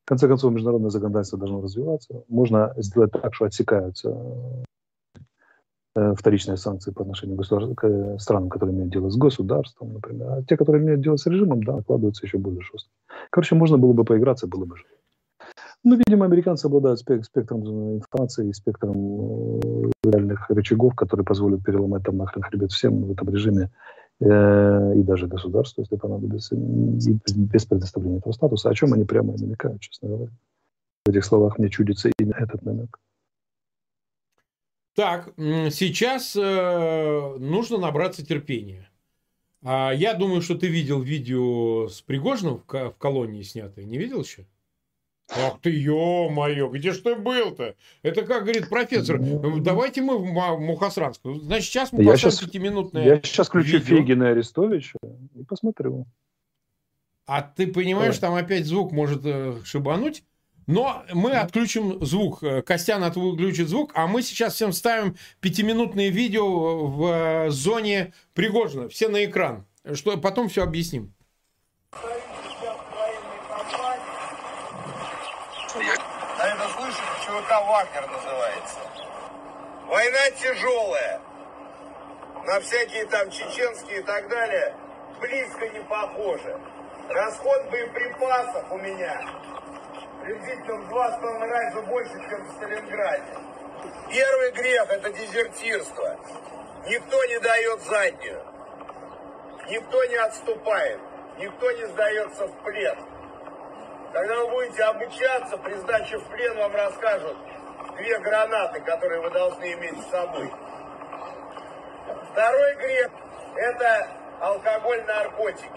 В конце концов, международное законодательство должно развиваться. Можно сделать так, что отсекаются э, вторичные санкции по отношению к, к странам, которые имеют дело с государством, например. А те, которые имеют дело с режимом, да, накладываются еще более жестко. Короче, можно было бы поиграться, было бы жестко. Ну, видимо, американцы обладают спектром информации и спектром э, реальных рычагов, которые позволят переломать там нахрен хребет всем в этом режиме э, и даже государству, если понадобится, без предоставления этого статуса, о чем они прямо и намекают, честно говоря. В этих словах мне чудится именно этот намек. Так, сейчас э, нужно набраться терпения. А я думаю, что ты видел видео с Пригожиным в, в колонии снятое. Не видел еще? Ах ты, ё-моё, где ж ты был-то? Это как говорит профессор, давайте мы в Мухасранск. Значит, сейчас мы я сейчас, пятиминутное Я сейчас включу видео. Фегина и Арестовича и посмотрю. А ты понимаешь, Давай. там опять звук может э, шибануть? Но мы отключим звук. Костян отключит звук, а мы сейчас всем ставим пятиминутное видео в э, зоне Пригожина. Все на экран. Что потом все объясним. Вагнер называется. Война тяжелая. На всякие там чеченские и так далее близко не похоже. Расход боеприпасов у меня приблизительно в два с половиной раза больше, чем в Сталинграде. Первый грех – это дезертирство. Никто не дает заднюю. Никто не отступает. Никто не сдается в плен. Когда вы будете обучаться, при сдаче в плен вам расскажут две гранаты, которые вы должны иметь с собой. Второй грех – это алкоголь, наркотики.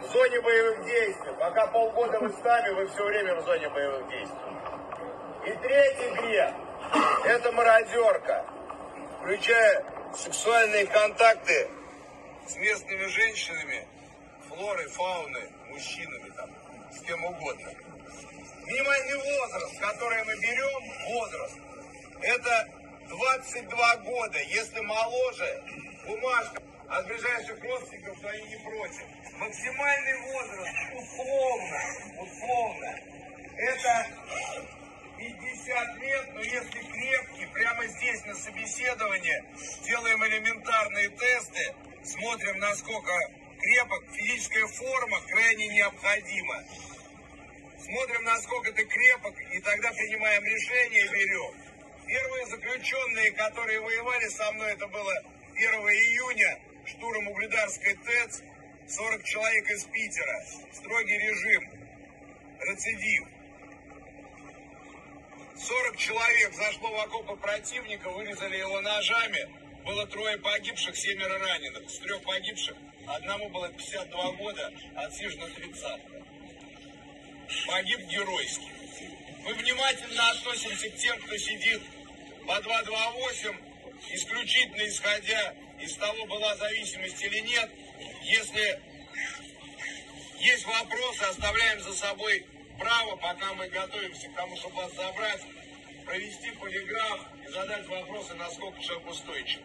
В зоне боевых действий. Пока полгода вы с нами, вы все время в зоне боевых действий. И третий грех – это мародерка, включая сексуальные контакты с местными женщинами, флорой, фауной, мужчинами там с кем угодно. Минимальный возраст, который мы берем, возраст, это 22 года. Если моложе, бумажка от ближайших родственников, то они не против. Максимальный возраст, условно, условно, это 50 лет, но если крепкий, прямо здесь на собеседовании делаем элементарные тесты, смотрим, насколько крепок, физическая форма крайне необходима. Смотрим, насколько ты крепок, и тогда принимаем решение и берем. Первые заключенные, которые воевали со мной, это было 1 июня, штурм Угледарской ТЭЦ, 40 человек из Питера, строгий режим, рецидив. 40 человек зашло в окопы противника, вырезали его ножами, было трое погибших, семеро раненых. С трех погибших одному было 52 года, отсижено 30. Погиб геройски. Мы внимательно относимся к тем, кто сидит по 228, исключительно исходя из того, была зависимость или нет. Если есть вопросы, оставляем за собой право, пока мы готовимся к тому, чтобы вас забрать, провести полиграф и задать вопросы, насколько человек устойчив.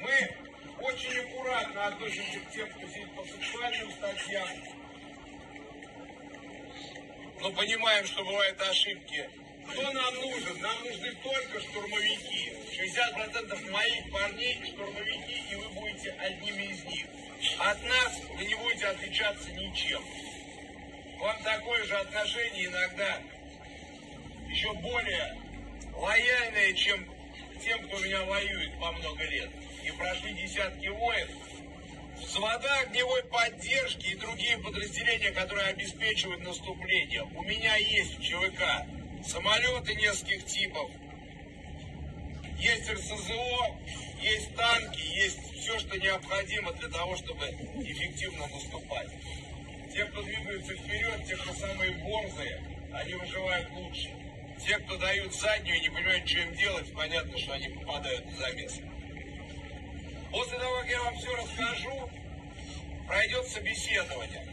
Мы очень аккуратно относимся к тем, кто сидит по сексуальным статьям, но понимаем, что бывают ошибки. Кто нам нужен? Нам нужны только штурмовики. 60% моих парней штурмовики, и вы будете одними из них. От нас вы не будете отличаться ничем. Вам такое же отношение иногда еще более лояльное, чем тем, кто меня воюет по много лет и прошли десятки войн, взвода огневой поддержки и другие подразделения, которые обеспечивают наступление. У меня есть в ЧВК самолеты нескольких типов, Есть РСЗО, есть танки, есть все, что необходимо для того, чтобы эффективно наступать. Те, кто двигаются вперед, те, кто самые борзые, они выживают лучше. Те, кто дают заднюю и не понимают, что им делать, понятно, что они попадают в замес. После того, как я вам все расскажу, пройдет собеседование.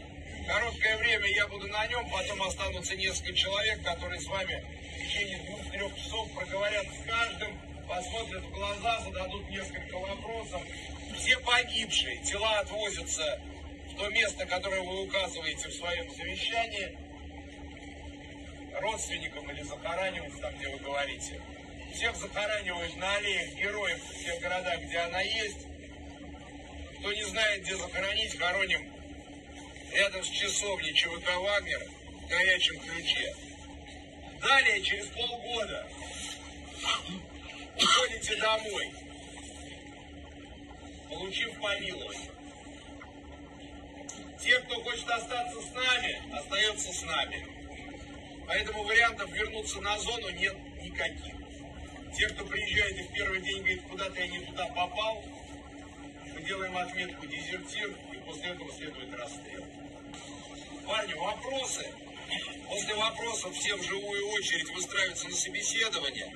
Короткое время я буду на нем, потом останутся несколько человек, которые с вами в течение двух-трех часов проговорят с каждым, посмотрят в глаза, зададут несколько вопросов. Все погибшие, тела отвозятся в то место, которое вы указываете в своем завещании, родственникам или захоранивать там, где вы говорите. Всех захоранивают на аллеях героев в тех городах, где она есть. Кто не знает, где захоронить, хороним рядом с часовней ЧВК «Вагнер» в горячем ключе. Далее, через полгода, уходите домой, получив помилование. Те, кто хочет остаться с нами, остается с нами. Поэтому вариантов вернуться на зону нет никаких. Те, кто приезжает и в первый день говорит, куда-то я не туда попал, делаем отметку дезертир, и после этого следует расстрел. Парни, вопросы? После вопросов все в живую очередь выстраиваются на собеседование.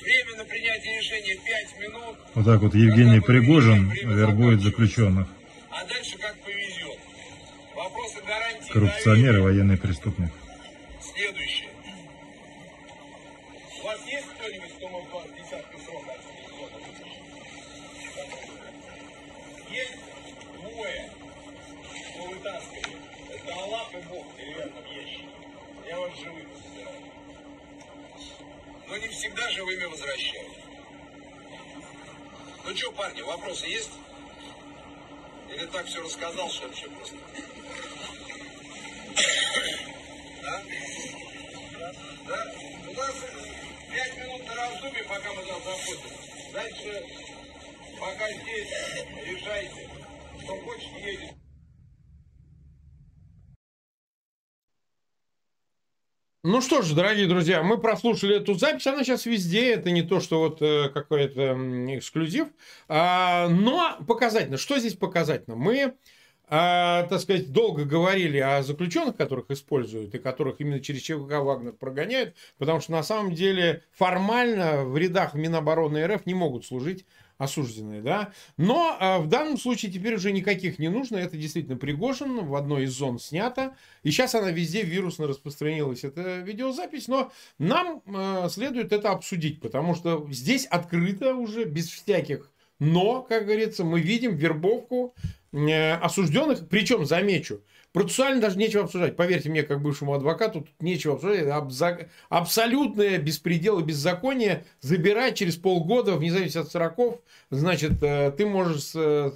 Время на принятие решения 5 минут. Вот так вот Евгений Пригожин вербует заключенных. А дальше как повезет. Вопросы гарантии Коррупционер и военный преступник. Следующее. У вас есть кто-нибудь, кто может вас десятку срока Есть двое, кто вытаскивает. Это Аллах и Бог в деревянном ящике. Я вас живых собираю. Но не всегда живыми возвращаю. Ну что, парни, вопросы есть? Или так все рассказал, что вообще просто? Да? Да? У нас пять минут на раздумье, пока мы там заходим. Дальше, пока здесь, решайте. Кто хочет, едет. Ну что ж, дорогие друзья, мы прослушали эту запись, она сейчас везде, это не то, что вот э, какой-то эксклюзив, а, но показательно. Что здесь показательно? Мы, а, так сказать, долго говорили о заключенных, которых используют и которых именно через ЧВК Вагнер прогоняют, потому что на самом деле формально в рядах Минобороны РФ не могут служить осужденные, да. Но э, в данном случае теперь уже никаких не нужно. Это действительно Пригожин в одной из зон снято. И сейчас она везде вирусно распространилась, эта видеозапись. Но нам э, следует это обсудить, потому что здесь открыто уже, без всяких но, как говорится, мы видим вербовку э, осужденных. Причем, замечу, Процессуально даже нечего обсуждать. Поверьте мне, как бывшему адвокату, тут нечего обсуждать. Абза... Абсолютное беспредел и беззаконие забирать через полгода, вне зависимости от сроков, значит, э, ты можешь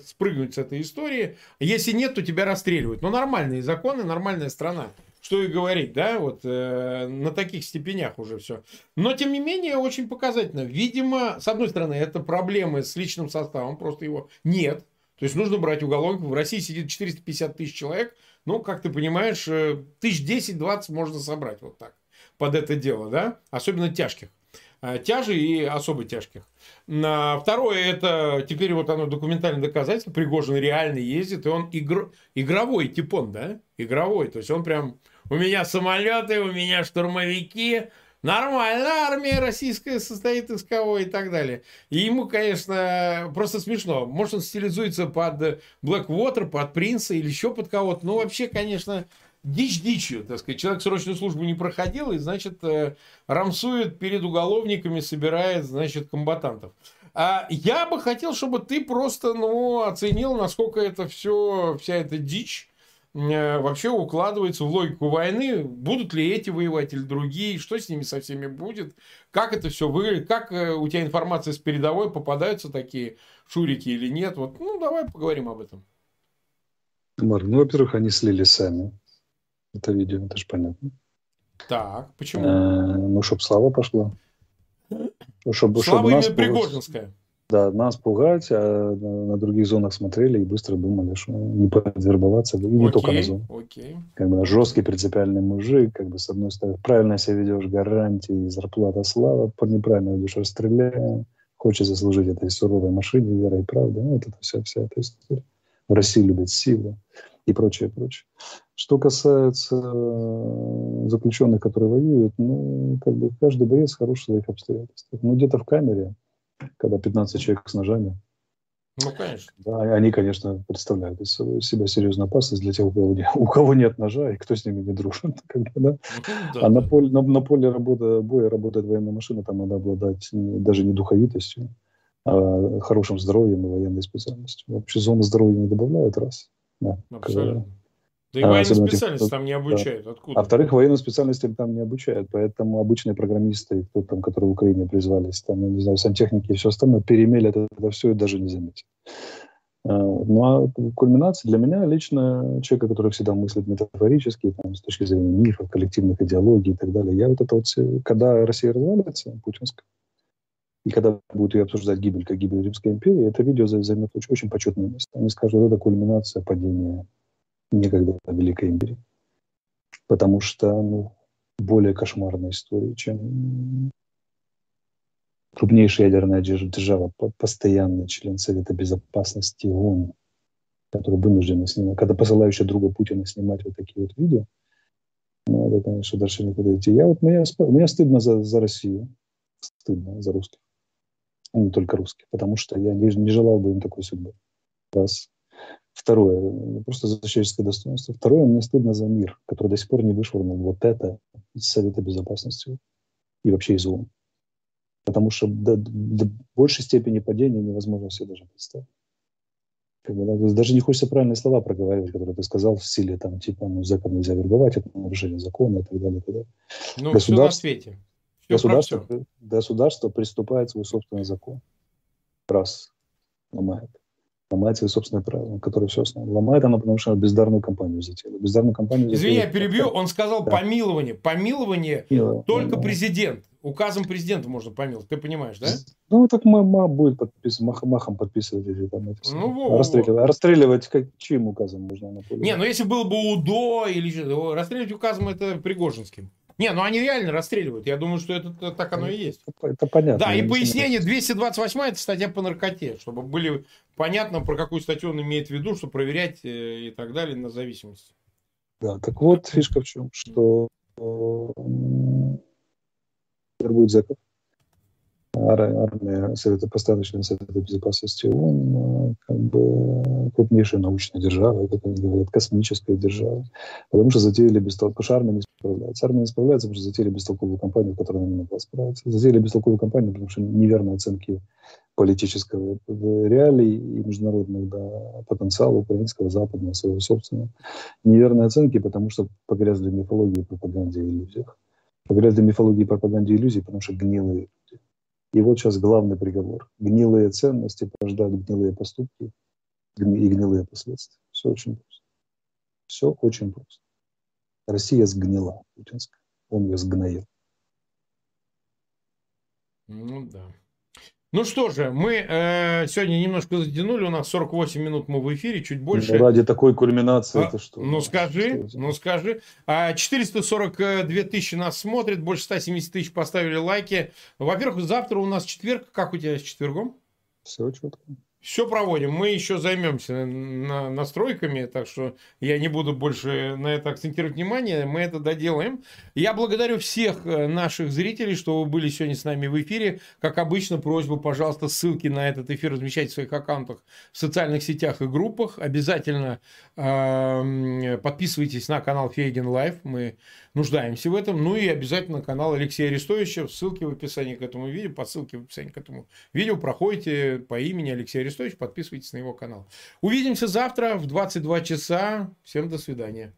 спрыгнуть с этой истории. Если нет, то тебя расстреливают. Но нормальные законы, нормальная страна. Что и говорить, да, вот э, на таких степенях уже все. Но, тем не менее, очень показательно. Видимо, с одной стороны, это проблемы с личным составом, просто его нет. То есть нужно брать уголовников. В России сидит 450 тысяч человек, ну, как ты понимаешь, э, тысяч 10-20 можно собрать вот так под это дело, да, особенно тяжких. Э, тяжи и особо тяжких. Второе, это теперь вот оно документальное доказательство. Пригожин реально ездит, и он игр... игровой типон, да? Игровой. То есть он прям, у меня самолеты, у меня штурмовики, Нормально, армия российская состоит из кого и так далее. И ему, конечно, просто смешно. Может, он стилизуется под Blackwater, под Принца или еще под кого-то. Ну, вообще, конечно, дичь дичью, так сказать. Человек срочную службу не проходил и, значит, э, рамсует перед уголовниками, собирает, значит, комбатантов. А я бы хотел, чтобы ты просто, ну, оценил, насколько это все, вся эта дичь вообще укладывается в логику войны. Будут ли эти воевать или другие, что с ними со всеми будет, как это все выглядит, как э, у тебя информация с передовой, попадаются такие шурики или нет. Вот, ну, давай поговорим об этом. Марк, ну, во-первых, они слили сами это видео, это же понятно. Так, почему? Э, ну, чтобы слава пошла. Чтобы, слава чтобы именно Пригожинская. Да, нас пугать, а на других зонах смотрели и быстро думали, что не подвербоваться, и не окей, только на зону. Окей. Как бы жесткий принципиальный мужик, как бы с одной стороны, правильно себя ведешь, гарантии, зарплата, слава, неправильно ведешь, расстреляем, хочет заслужить этой суровой машине, вера и правда. Ну, вот это вся, вся эта история. В России любят силу и прочее, прочее. Что касается э, заключенных, которые воюют, ну, как бы каждый боец хорош в своих обстоятельствах. Ну, где-то в камере, когда 15 человек с ножами. Ну, конечно. Да, они, конечно, представляют из себя серьезную опасность для тех, у кого, у кого нет ножа и кто с ними не дружит. Как бы, да? Ну, да, а да. На, поле, на, на поле работы, боя работает военная машина, там надо обладать не, даже не духовитостью, а хорошим здоровьем и военной специальностью. Вообще зоны здоровья не добавляют, раз. Да, Абсолютно. Да и а, военные специальности там не обучают. Да. Откуда? А во-вторых, военные специальности там не обучают. Поэтому обычные программисты, кто там, которые в Украине призвались, там, я не знаю, сантехники и все остальное, перемелят это, это все и даже не заметят. А, ну, а кульминация для меня лично человека, который всегда мыслит метафорически, там, с точки зрения мифов, коллективных идеологий и так далее. Я вот это вот, когда Россия развалится, путинская, и когда будут ее обсуждать гибель, как гибель Римской империи, это видео займет очень, очень почетное место. Они скажут, это кульминация падения некогда Великой империи. Потому что ну, более кошмарная история, чем крупнейшая ядерная держава, постоянный член Совета Безопасности ООН, который вынужден снимать, когда посылающий друга Путина снимать вот такие вот видео, ну, это, конечно, дальше никуда идти. Я вот, мне, мне стыдно за, за Россию, стыдно за русских, а не только русских, потому что я не, не желал бы им такой судьбы. Раз. Второе, просто за человеческое достоинство. Второе, мне стыдно за мир, который до сих пор не вышвырнул вот это из Совета Безопасности и вообще из ООН. Потому что до, до большей степени падения невозможно себе даже представить. Как бы, даже не хочется правильные слова проговаривать, которые ты сказал в стиле, там, типа, ну, зэкам нельзя вербовать, это нарушение закона и так далее. И так далее. Ну, все на свете. Все государство, государство приступает свой собственный закон. Раз. Ломает ломает свои собственные правила, которые все основное. Ломает она, потому что бездарную компанию затеяла. Бездарную компанию Извини, я перебью. Он сказал да. помилование. Помилование Мило, только да. президент. Указом президента можно помиловать. Ты понимаешь, да? Ну, так ма будет подписывать, мах, махом подписывать эти там эти ну, во, расстреливать. расстреливать как, чьим указом можно? Не, ну если был бы УДО или расстреливать указом это Пригожинским. Не, ну они реально расстреливают. Я думаю, что это так оно и есть. Это, это понятно. Да, и пояснение 228 это статья по наркоте, чтобы были понятно, про какую статью он имеет в виду, чтобы проверять э, и так далее на зависимости. Да, так вот фишка в чем, что будет закон армия Совета член Совета Безопасности ООН, как бы крупнейшая научная держава, как они говорят, космическая держава, потому что затеяли бестолковую, потому что армия не справляется. Армия не справляется, потому что затеяли бестолковую кампанию, она не могла справиться. Затеяли бестолковую кампанию, потому что неверные оценки политического реалий и международных да, потенциала украинского, западного, своего собственного. Неверные оценки, потому что погрязли в мифологии, пропаганде и иллюзиях. Погрязли в мифологии, пропаганде и иллюзии, потому что гнилые люди и вот сейчас главный приговор. Гнилые ценности порождают гнилые поступки и гнилые последствия. Все очень просто. Все очень просто. Россия сгнила путинская. Он ее сгноил. Ну да. Ну что же, мы э, сегодня немножко затянули, у нас 48 минут мы в эфире, чуть больше. Ну, ради такой кульминации а, это что? Ну скажи, что ну скажи. А 442 тысячи нас смотрит, больше 170 тысяч поставили лайки. Во-первых, завтра у нас четверг. Как у тебя с четвергом? Все четко. Все проводим. Мы еще займемся на, настройками, так что я не буду больше на это акцентировать внимание. Мы это доделаем. Я благодарю всех э, наших зрителей, что вы были сегодня с нами в эфире. Как обычно, просьба, пожалуйста, ссылки на этот эфир размещайте в своих аккаунтах в социальных сетях и группах. Обязательно э, подписывайтесь на канал Фейгин Live. Мы нуждаемся в этом. Ну и обязательно канал Алексея Арестовича. Ссылки в описании к этому видео, по ссылке в описании к этому видео проходите по имени Алексей Арестович, подписывайтесь на его канал. Увидимся завтра в 22 часа. Всем до свидания.